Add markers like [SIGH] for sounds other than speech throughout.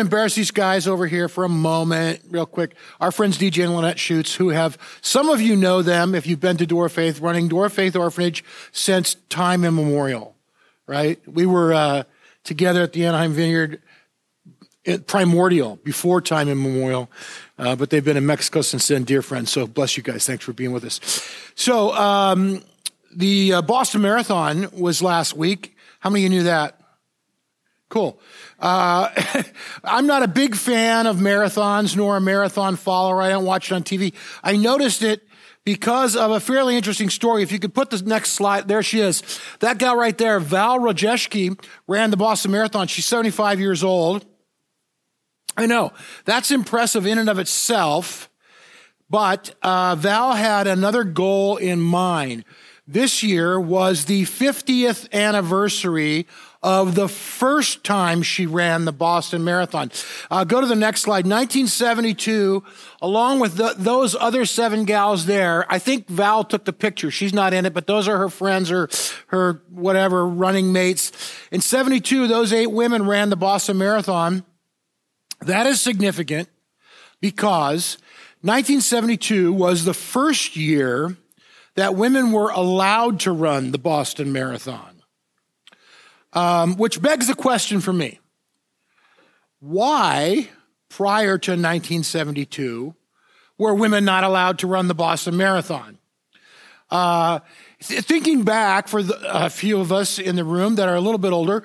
To embarrass these guys over here for a moment, real quick. Our friends DJ and Lynette Schutz, who have, some of you know them if you've been to Door Faith, running Door Faith Orphanage since time immemorial, right? We were uh, together at the Anaheim Vineyard it, primordial, before time immemorial, uh, but they've been in Mexico since then, dear friends. So bless you guys. Thanks for being with us. So um, the uh, Boston Marathon was last week. How many of you knew that? Cool. Uh, [LAUGHS] I'm not a big fan of marathons nor a marathon follower. I don't watch it on TV. I noticed it because of a fairly interesting story. If you could put the next slide, there she is. That gal right there, Val Rogosheske, ran the Boston Marathon. She's 75 years old. I know that's impressive in and of itself, but uh, Val had another goal in mind. This year was the 50th anniversary of the first time she ran the Boston Marathon. Uh, go to the next slide. 1972, along with the, those other seven gals there, I think Val took the picture. She's not in it, but those are her friends or her whatever running mates. In 72, those eight women ran the Boston Marathon. That is significant because 1972 was the first year that women were allowed to run the Boston Marathon. Um, which begs the question for me why, prior to 1972, were women not allowed to run the Boston Marathon? Uh, thinking back for the, a few of us in the room that are a little bit older,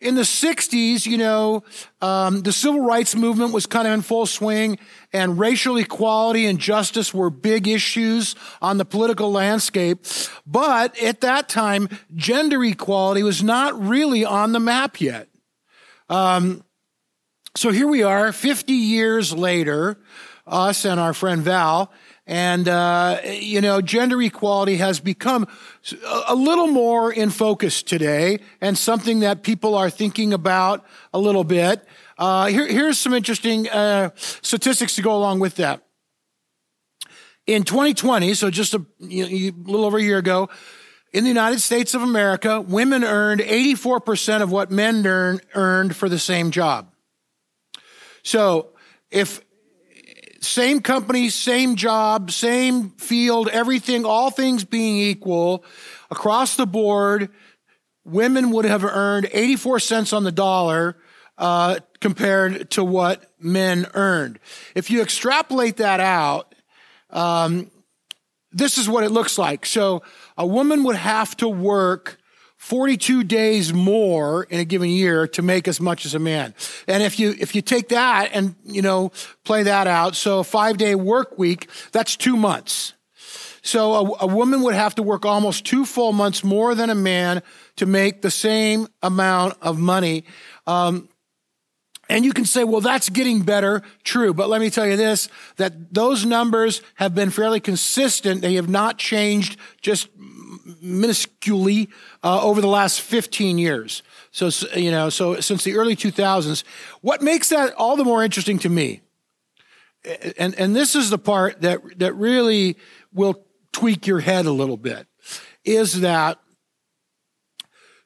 in the 60s, you know, um, the civil rights movement was kind of in full swing, and racial equality and justice were big issues on the political landscape. But at that time, gender equality was not really on the map yet. Um, so here we are, 50 years later, us and our friend Val, and, uh, you know, gender equality has become a little more in focus today and something that people are thinking about a little bit. Uh, here, here's some interesting uh, statistics to go along with that. In 2020, so just a you know, little over a year ago, in the United States of America, women earned 84% of what men earn, earned for the same job. So if same company, same job, same field, everything, all things being equal, across the board, women would have earned 84 cents on the dollar uh, compared to what men earned. If you extrapolate that out, um, this is what it looks like. So a woman would have to work 42 days more in a given year to make as much as a man. And if you, if you take that and, you know, play that out, so a five day work week, that's two months. So a, a, woman would have to work almost two full months more than a man to make the same amount of money. Um, and you can say, well, that's getting better. True. But let me tell you this, that those numbers have been fairly consistent. They have not changed just minusculely uh, over the last 15 years. So, you know, so since the early 2000s, what makes that all the more interesting to me, and, and this is the part that, that really will tweak your head a little bit, is that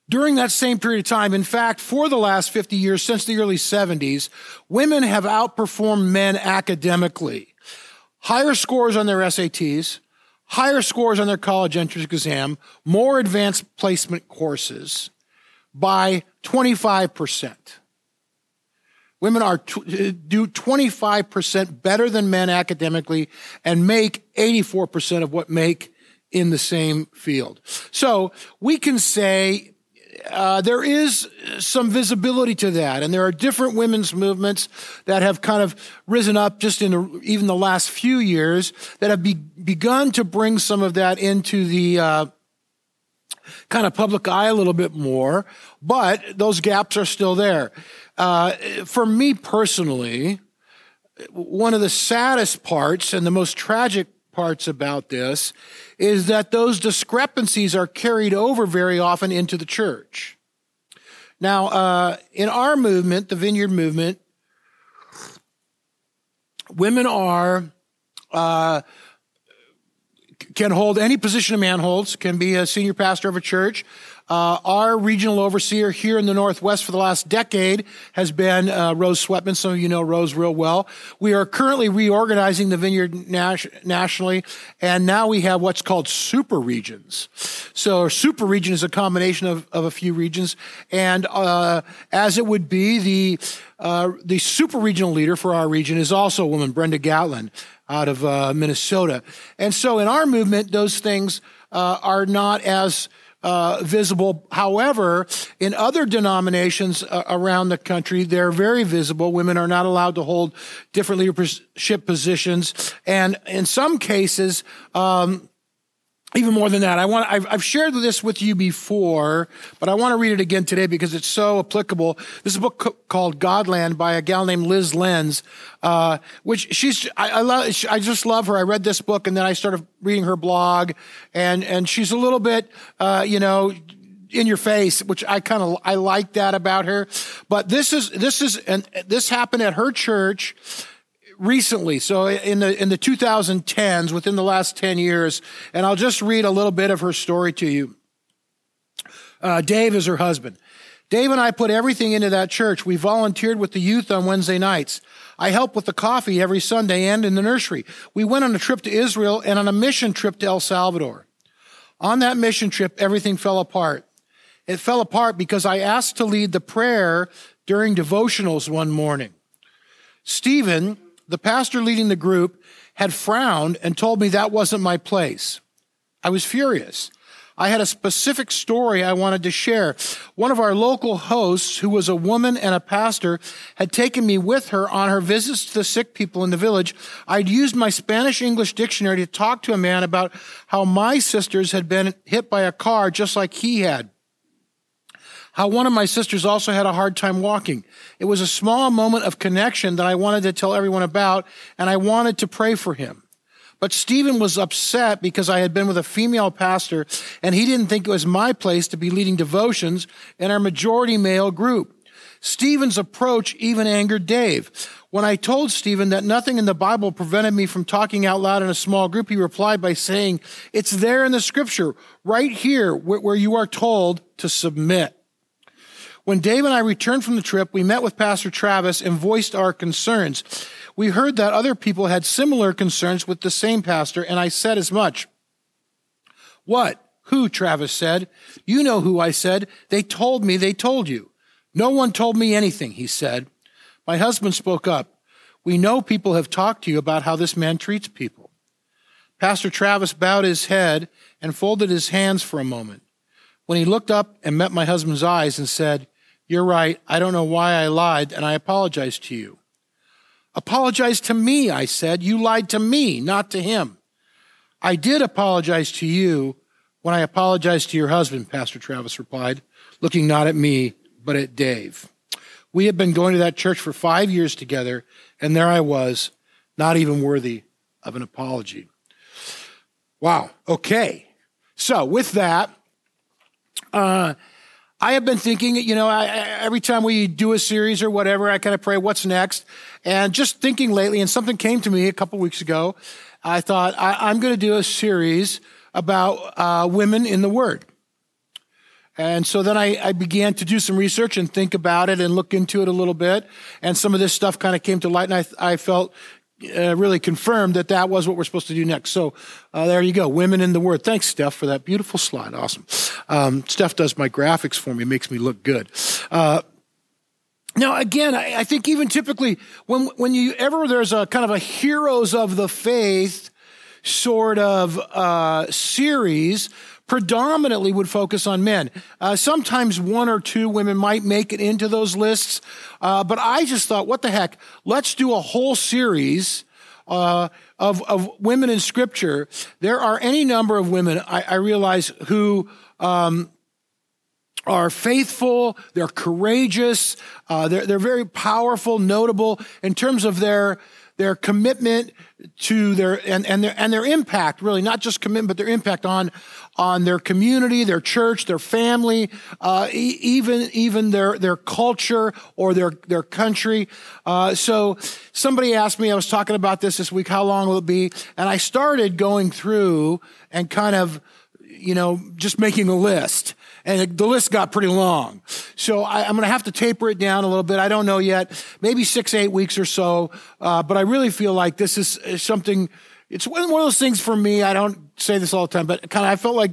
during that same period of time, in fact, for the last 50 years, since the early 70s, women have outperformed men academically. Higher scores on their SATs, higher scores on their college entrance exam, more advanced placement courses by 25%. Women are uh, do 25% better than men academically and make 84% of what make in the same field. So we can say uh, there is some visibility to that, and there are different women's movements that have kind of risen up just in the, even the last few years that have be, begun to bring some of that into the uh, kind of public eye a little bit more. But those gaps are still there. Uh, for me personally, one of the saddest parts and the most tragic parts about this is that those discrepancies are carried over very often into the church. Now, uh, in our movement, the Vineyard movement, women are uh, can hold any position a man holds, can be a senior pastor of a church, uh, our regional overseer here in the Northwest for the last decade has been uh, Rose Swetman. Some of you know Rose real well. We are currently reorganizing the vineyard nas- nationally, and now we have what's called super regions. So, a super region is a combination of, of a few regions, and uh, as it would be, the uh, the super regional leader for our region is also a woman, Brenda Gatlin, out of uh, Minnesota. And so, in our movement, those things uh, are not as uh, visible. However, in other denominations uh, around the country, they're very visible. Women are not allowed to hold different leadership positions, and in some cases, um, even more than that, I want, I've, I've, shared this with you before, but I want to read it again today because it's so applicable. This is a book called God Land by a gal named Lyz Lenz, uh, which she's, I, I love, I just love her. I read this book and then I started reading her blog and, and she's a little bit, uh, you know, in your face, which I kind of, I like that about her. But this is, this is, and this happened at her church recently, so in the in the 2010s, within the last 10 years, and I'll just read a little bit of her story to you. Uh, Dave is her husband. Dave and I put everything into that church. We volunteered with the youth on Wednesday nights. I help with the coffee every Sunday and in the nursery. We went on a trip to Israel and on a mission trip to El Salvador. On that mission trip, everything fell apart. It fell apart because I asked to lead the prayer during devotionals one morning. Stephen, the pastor leading the group had frowned and told me that wasn't my place. I was furious. I had a specific story I wanted to share. One of our local hosts, who was a woman and a pastor, had taken me with her on her visits to the sick people in the village. I'd used my Spanish English dictionary to talk to a man about how my sisters had been hit by a car just like he had how one of my sisters also had a hard time walking. It was a small moment of connection that I wanted to tell everyone about, and I wanted to pray for him. But Stephen was upset because I had been with a female pastor, and he didn't think it was my place to be leading devotions in our majority male group. Stephen's approach even angered Dave. When I told Stephen that nothing in the Bible prevented me from talking out loud in a small group, he replied by saying, It's there in the scripture, right here, where you are told to submit. When Dave and I returned from the trip, we met with Pastor Travis and voiced our concerns. We heard that other people had similar concerns with the same pastor, and I said as much. What? Who? Travis said. You know who I said. They told me they told you. No one told me anything, he said. My husband spoke up. We know people have talked to you about how this man treats people. Pastor Travis bowed his head and folded his hands for a moment. When he looked up and met my husband's eyes and said, you're right. I don't know why I lied, and I apologize to you. Apologize to me, I said. You lied to me, not to him. I did apologize to you when I apologized to your husband, Pastor Travis replied, looking not at me, but at Dave. We had been going to that church for five years together, and there I was, not even worthy of an apology. Wow. Okay. So with that, uh, I have been thinking, you know, I, every time we do a series or whatever, I kind of pray, what's next? And just thinking lately, and something came to me a couple weeks ago. I thought I, am going to do a series about uh, women in the Word. And so then I, I, began to do some research and think about it and look into it a little bit. And some of this stuff kind of came to light, and I, I felt uh, really confirmed that that was what we're supposed to do next. So uh, there you go, women in the word. Thanks, Steph, for that beautiful slide. Awesome. Um, Steph does my graphics for me, makes me look good. Uh, now, again, I, I, think even typically when when you ever there's a kind of a heroes of the faith sort of uh, series, predominantly would focus on men. Uh, sometimes one or two women might make it into those lists, uh, but I just thought, what the heck? Let's do a whole series uh, of of women in Scripture. There are any number of women I, I realize who. Um, are faithful, they're courageous, uh, they're, they're very powerful, notable in terms of their their commitment to their and, and their and their impact really not just commitment but their impact on on their community their church their family uh, e- even even their their culture or their their country. Uh, so somebody asked me i was talking about this this week how long will it be? And i started going through and kind of you know just making a list and the list got pretty long. So I, am going to have to taper it down a little bit. I don't know yet, maybe six, eight weeks or so. Uh, but I really feel like this is, something. It's one of those things for me. I don't say this all the time, but kind of I felt like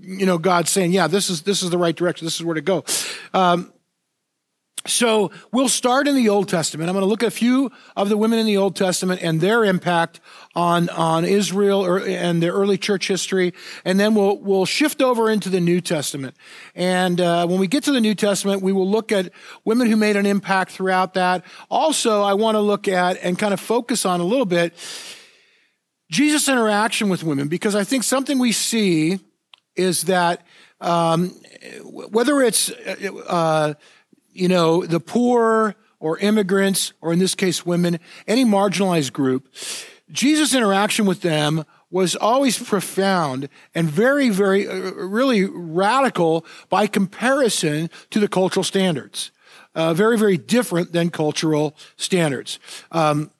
you know God saying, "Yeah, this is this is the right direction. This is where to go." Um, so we'll start in the Old Testament. I'm going to look at a few of the women in the Old Testament and their impact on, on Israel and their early church history. And then we'll, we'll shift over into the New Testament. And, uh, when we get to the New Testament, we will look at women who made an impact throughout that. Also, I want to look at and kind of focus on a little bit Jesus' interaction with women because I think something we see is that, um, whether it's, uh, you know, the poor or immigrants, or in this case, women, any marginalized group, Jesus' interaction with them was always profound and very, very, uh, really radical by comparison to the cultural standards. Uh, very, very different than cultural standards. Um,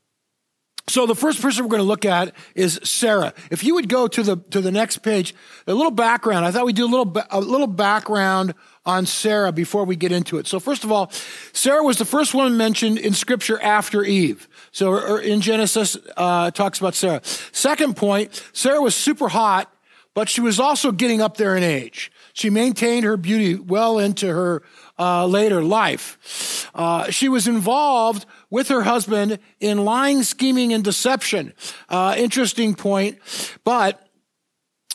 so the first person we're going to look at is Sarah. If you would go to the to the next page, a little background. I thought we'd do a little a little background on Sarah before we get into it. So first of all, Sarah was the first one mentioned in Scripture after Eve. So er, in Genesis, uh, talks about Sarah. Second point, Sarah was super hot, but she was also getting up there in age. She maintained her beauty well into her uh, later life. Uh, she was involved with her husband in lying, scheming, and deception. Uh, interesting point. But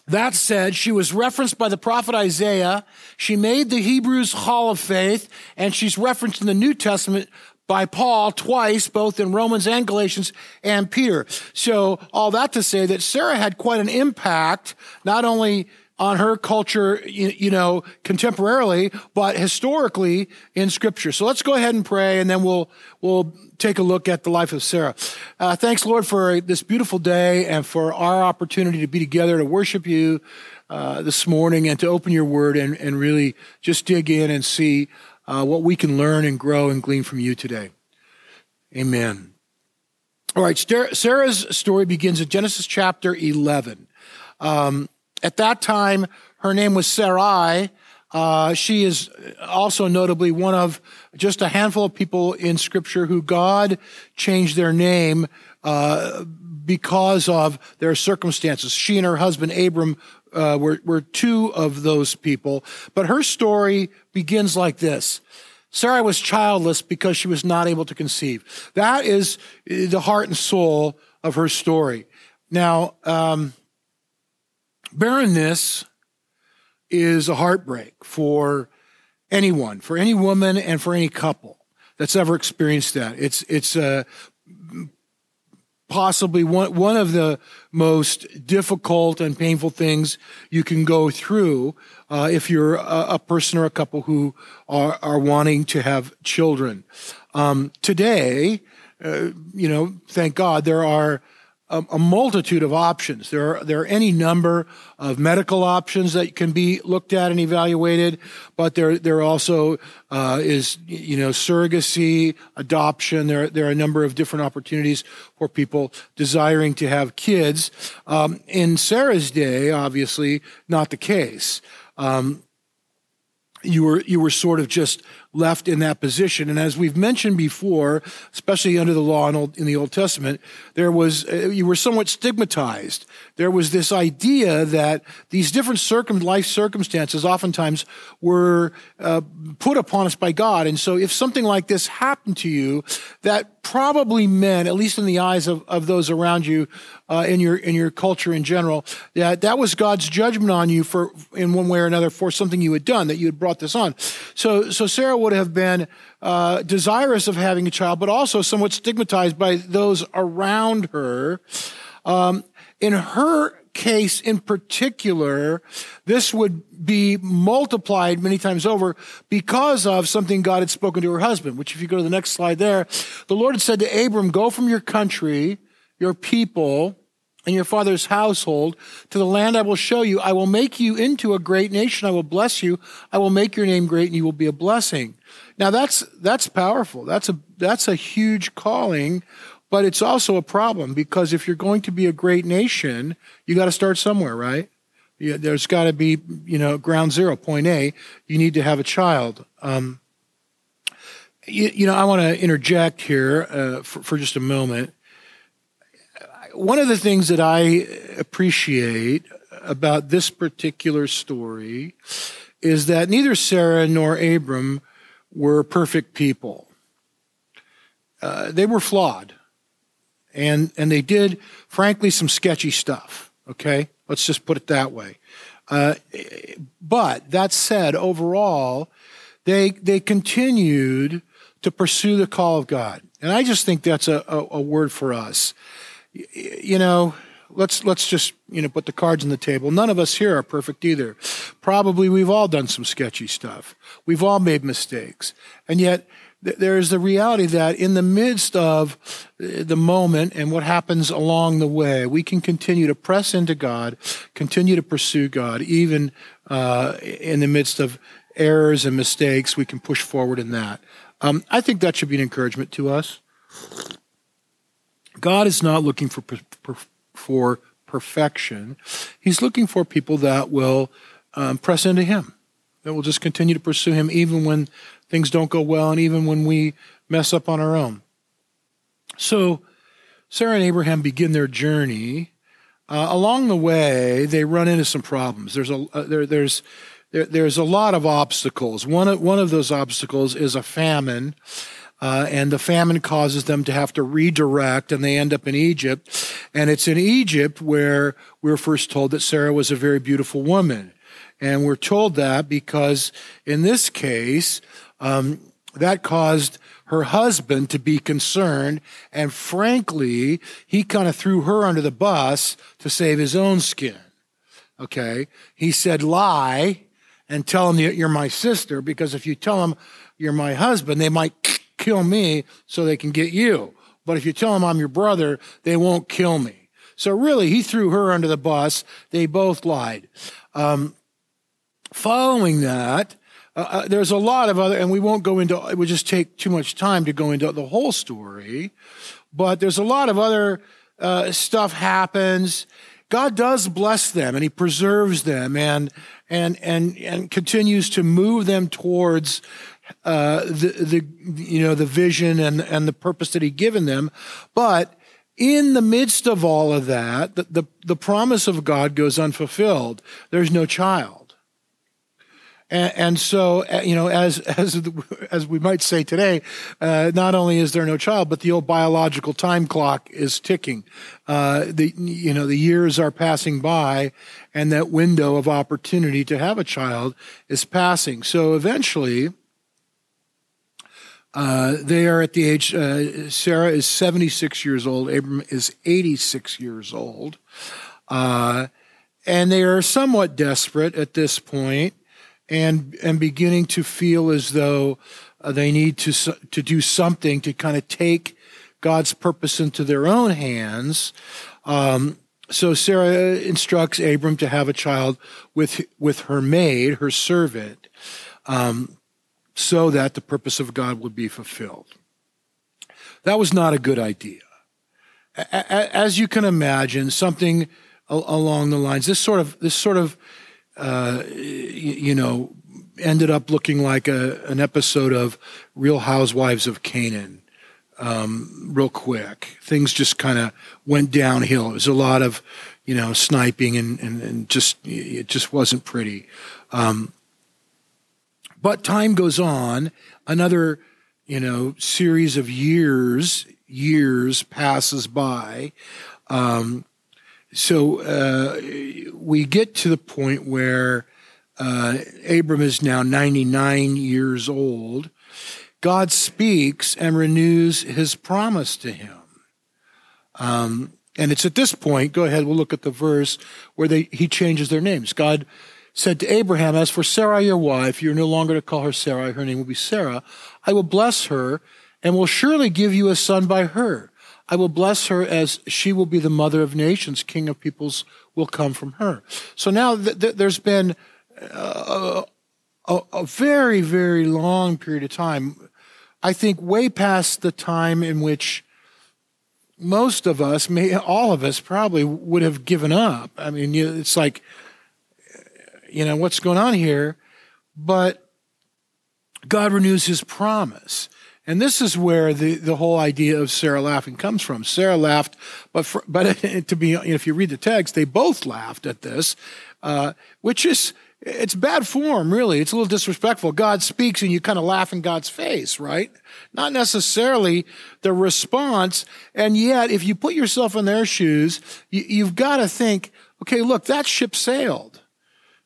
that said, she was referenced by the prophet Isaiah. She made the Hebrews Hall of Faith, and she's referenced in the New Testament by Paul twice, both in Romans and Galatians and Peter. So all that to say that Sarah had quite an impact, not only on her culture, you, know, contemporarily, but historically in scripture. So let's go ahead and pray and then we'll, we'll take a look at the life of Sarah. Uh, thanks, Lord, for this beautiful day and for our opportunity to be together to worship you, uh, this morning and to open your word and, and really just dig in and see, uh, what we can learn and grow and glean from you today. Amen. All right. Sarah's story begins in Genesis chapter 11. Um, at that time, her name was Sarai. Uh, she is also notably one of just a handful of people in Scripture who God changed their name uh, because of their circumstances. She and her husband Abram uh, were, were two of those people. But her story begins like this. Sarah was childless because she was not able to conceive. That is the heart and soul of her story. Now, um, Barrenness is a heartbreak for anyone, for any woman and for any couple that's ever experienced that. It's, it's, uh, possibly one, one of the most difficult and painful things you can go through uh, if you're a, a, person or a couple who are, are wanting to have children. Um, today, uh, you know, thank God there are a, a, multitude of options. There are, there are any number of medical options that can be looked at and evaluated, but there, there also uh, is, you know, surrogacy, adoption. There, there are a number of different opportunities for people desiring to have kids. Um, in Sarah's day, obviously, not the case. Um, you were you were sort of just left in that position. And as we've mentioned before, especially under the law in, Old, in the Old Testament, there was uh, you were somewhat stigmatized. There was this idea that these different circum, life circumstances oftentimes were uh, put upon us by God. And so, if something like this happened to you, that probably meant, at least in the eyes of, of those around you, uh, in your in your culture in general, that that was God's judgment on you for in one way or another for something you had done that you had brought this on. So so Sarah would have been uh, desirous of having a child, but also somewhat stigmatized by those around her. Um, in her case in particular, this would be multiplied many times over because of something God had spoken to her husband, which if you go to the next slide there, the Lord had said to Abram, go from your country, your people, and your father's household to the land I will show you. I will make you into a great nation. I will bless you. I will make your name great and you will be a blessing. Now that's, that's powerful. That's a, that's a huge calling but it's also a problem because if you're going to be a great nation, you got to start somewhere, right? There's got to be, you know, ground zero, point A. You need to have a child. Um, you, you, know, I want to interject here uh, for, for just a moment. One of the things that I appreciate about this particular story is that neither Sarah nor Abram were perfect people. Uh, they were flawed and and they did, frankly, some sketchy stuff. Okay, let's just put it that way. Uh, but that said, overall, they they continued to pursue the call of God, and I just think that's a, a, a word for us. You know, let's let's just you know put the cards on the table. None of us here are perfect either. Probably we've all done some sketchy stuff. We've all made mistakes, and yet there is the reality that in the midst of uh, the moment and what happens along the way, we can continue to press into God, continue to pursue God, even uh, in the midst of errors and mistakes. We can push forward in that. Um, I think that should be an encouragement to us. God is not looking for for perfection; He's looking for people that will um, press into Him, that will just continue to pursue Him, even when things don't go well, and even when we mess up on our own. So, Sarah and Abraham begin their journey. Uh, along the way, they run into some problems. There's a uh, there, there's there, there's a lot of obstacles. One of, one of those obstacles is a famine. Uh, and the famine causes them to have to redirect, and they end up in Egypt. And it's in Egypt where we're first told that Sarah was a very beautiful woman. And we're told that because in this case, um, that caused her husband to be concerned. And frankly, he kind of threw her under the bus to save his own skin. Okay. He said, lie and tell him you're my sister, because if you tell him you're my husband, they might kill me so they can get you. But if you tell them I'm your brother, they won't kill me. So really, he threw her under the bus. They both lied. Um, following that, uh, uh, there's a lot of other, and we won't go into, it would just take too much time to go into the whole story, but there's a lot of other uh, stuff happens. God does bless them and he preserves them and, and, and, and continues to move them towards uh, the, the, you know, the vision and, and the purpose that he'd given them. But in the midst of all of that, the, the, the promise of God goes unfulfilled. There's no child. And, and, so, uh, you know, as as as we might say today, uh, not only is there no child, but the old biological time clock is ticking. Uh, the you know the years are passing by, and that window of opportunity to have a child is passing. So eventually. Uh, they are at the age, uh, Sarah is 76 years old, Abram is 86 years old. Uh, and they are somewhat desperate at this point and and beginning to feel as though uh, they need to to do something to kind of take God's purpose into their own hands. Um, so Sarah instructs Abram to have a child with with her maid, her servant, um, so that the purpose of God would be fulfilled. That was not a good idea. As you can imagine, something along the lines this sort of this sort of uh, you know, ended up looking like a, an episode of Real Housewives of Canaan. Um, real quick, things just kind of went downhill. It was a lot of, you know, sniping and, and, and just it just wasn't pretty. Um, but time goes on. Another you know, series of years, years passes by. Um, so uh, we get to the point where uh, Abram is now 99 years old. God speaks and renews his promise to him. Um, and it's at this point, go ahead, we'll look at the verse where they, he changes their names. God said to Abraham, As for Sarai, your wife, you're no longer to call her Sarai, her name will be Sarah. I will bless her and will surely give you a son by her. I will bless her as she will be the mother of nations. King of peoples will come from her. So now th- th- there's been uh, a, a very, very long period of time. I think way past the time in which most of us, may, all of us probably would have given up. I mean, it's like, you know, what's going on here? But God renews his promise. And this is where the, the whole idea of Sarah laughing comes from. Sarah laughed, but for, but [LAUGHS] to be, if you read the text, they both laughed at this, uh, which is, it's bad form, really. It's a little disrespectful. God speaks and you kind of laugh in God's face, right? Not necessarily the response. And yet, if you put yourself in their shoes, you, you've got to think, okay, look, that ship sailed.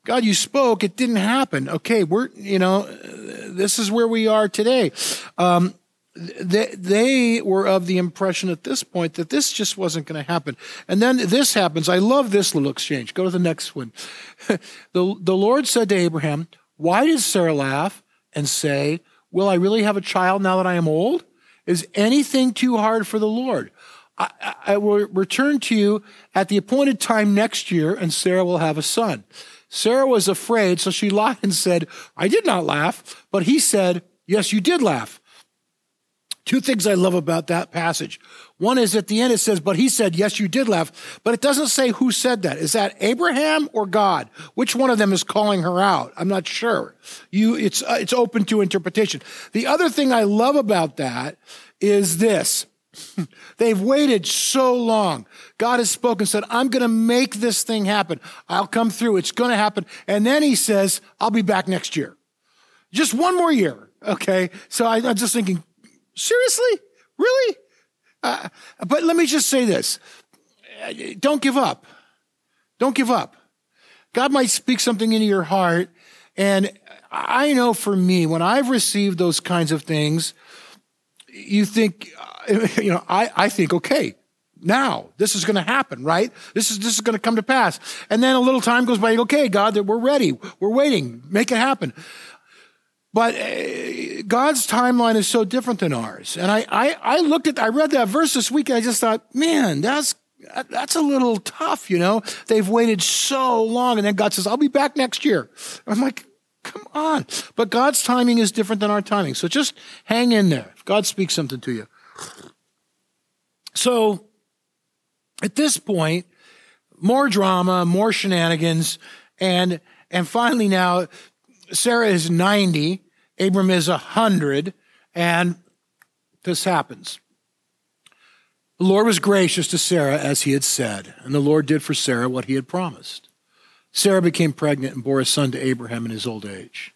God, you spoke, it didn't happen. Okay, we're, you know, this is where we are today. Um, they, they were of the impression at this point that this just wasn't going to happen. And then this happens. I love this little exchange. Go to the next one. [LAUGHS] the, the Lord said to Abraham, Why did Sarah laugh and say, Will I really have a child now that I am old? Is anything too hard for the Lord? I, I will return to you at the appointed time next year, and Sarah will have a son. Sarah was afraid, so she lied and said, I did not laugh. But he said, Yes, you did laugh. Two things I love about that passage. One is at the end it says, but he said, yes, you did laugh. But it doesn't say who said that. Is that Abraham or God? Which one of them is calling her out? I'm not sure. You, it's, uh, it's open to interpretation. The other thing I love about that is this. [LAUGHS] They've waited so long. God has spoken, said, I'm going to make this thing happen. I'll come through. It's going to happen. And then he says, I'll be back next year. Just one more year. Okay. So I, am just thinking, seriously? Really? Uh, but let me just say this. Don't give up. Don't give up. God might speak something into your heart. And I know for me, when I've received those kinds of things, you think, [LAUGHS] you know, I, I think, okay, now this is going to happen, right? This is, this is going to come to pass. And then a little time goes by. Okay, God, that we're ready. We're waiting. Make it happen. But uh, God's timeline is so different than ours. And I, I, I looked at, I read that verse this week and I just thought, man, that's, that's a little tough, you know? They've waited so long and then God says, I'll be back next year. I'm like, come on. But God's timing is different than our timing. So just hang in there. If God speaks something to you. So at this point, more drama, more shenanigans, and and finally now Sarah is 90, Abram is 100, and this happens. The Lord was gracious to Sarah as he had said, and the Lord did for Sarah what he had promised. Sarah became pregnant and bore a son to Abraham in his old age.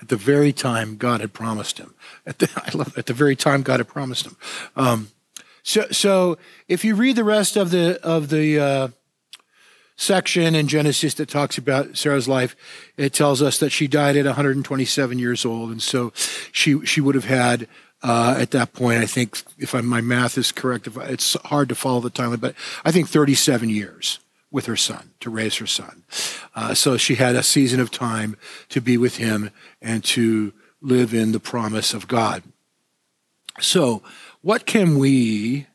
At the very time God had promised him. At the, [LAUGHS] I love at the very time God had promised him. Um, so, so if you read the rest of the of the uh, section in Genesis that talks about Sarah's life, it tells us that she died at 127 years old, and so she she would have had uh, at that point, I think, if I, my math is correct, I, it's hard to follow the timeline, but I think 37 years with her son to raise her son. Uh, so she had a season of time to be with him and to live in the promise of God. So, what can we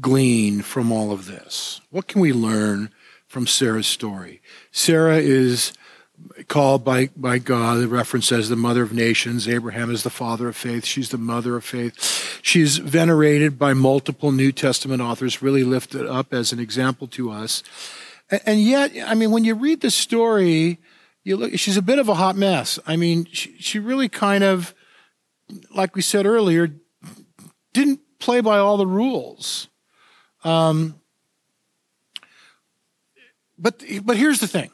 glean from all of this? What can we learn from Sarah's story. Sarah is called by, by God, the reference says the mother of nations. Abraham is the father of faith. She's the mother of faith. She's venerated by multiple New Testament authors, really lifted up as an example to us. And, and yet, I mean, when you read the story, you look, she's a bit of a hot mess. I mean, she, she really kind of, like we said earlier, didn't play by all the rules. Um, but, but here's the thing.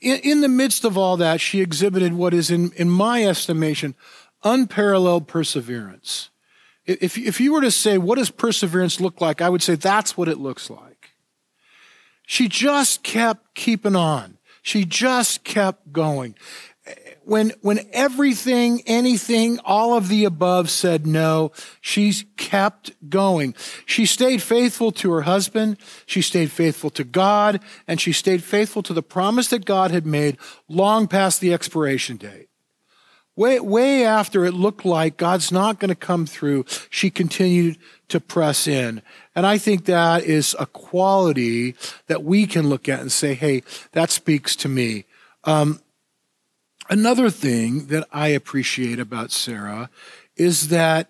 In, in the midst of all that, she exhibited what is, in, in my estimation, unparalleled perseverance. If, if you were to say, what does perseverance look like? I would say that's what it looks like. She just kept keeping on. She just kept going. When, when everything, anything, all of the above said no, she's kept going. She stayed faithful to her husband. She stayed faithful to God and she stayed faithful to the promise that God had made long past the expiration date. Way, way after it looked like God's not going to come through, she continued to press in. And I think that is a quality that we can look at and say, hey, that speaks to me. Um, another thing that I appreciate about Sarah is that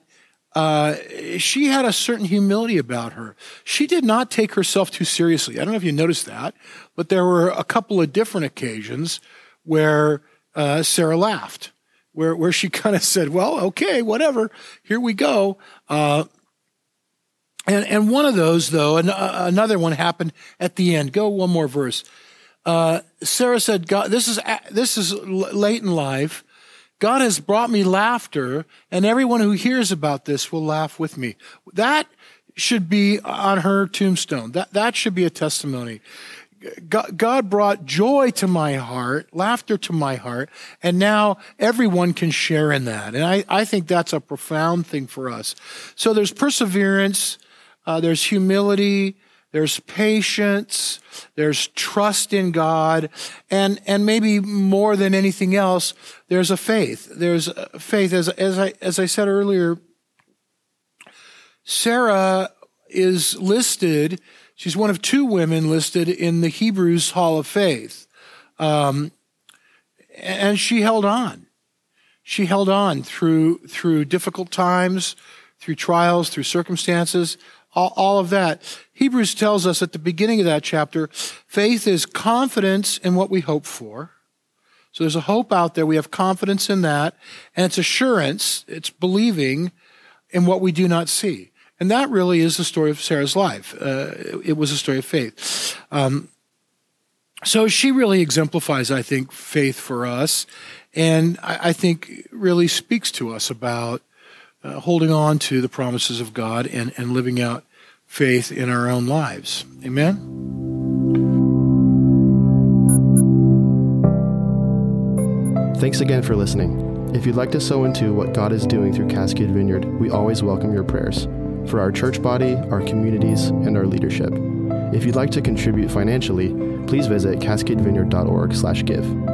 uh, she had a certain humility about her. She did not take herself too seriously. I don't know if you noticed that, but there were a couple of different occasions where uh, Sarah laughed where where she [LAUGHS] kind of said, "Well, okay, whatever, here we go." Uh, and and one of those though, an, uh, another one happened at the end. Go one more verse. Uh, Sarah said, "God, this is this is late in life. God has brought me laughter, and everyone who hears about this will laugh with me." That should be on her tombstone. That that should be a testimony. God brought joy to my heart, laughter to my heart, and now everyone can share in that. And I, I think that's a profound thing for us. So there's perseverance, uh, there's humility, there's patience, there's trust in God, and, and maybe more than anything else, there's a faith. There's a faith. As, as I, as I said earlier, Sarah is listed She's one of two women listed in the Hebrews Hall of Faith. Um, and she held on. She held on through, through difficult times, through trials, through circumstances, all, all of that. Hebrews tells us at the beginning of that chapter, faith is confidence in what we hope for. So there's a hope out there. We have confidence in that. And it's assurance. It's believing in what we do not see. And that really is the story of Sarah's life. Uh, it was a story of faith. Um, so she really exemplifies, I think, faith for us. And I, I think really speaks to us about uh, holding on to the promises of God and, and living out faith in our own lives. Amen? Thanks again for listening. If you'd like to sow into what God is doing through Cascade Vineyard, we always welcome your prayers for our church body, our communities, and our leadership. If you'd like to contribute financially, please visit cascadevineyard.org/give.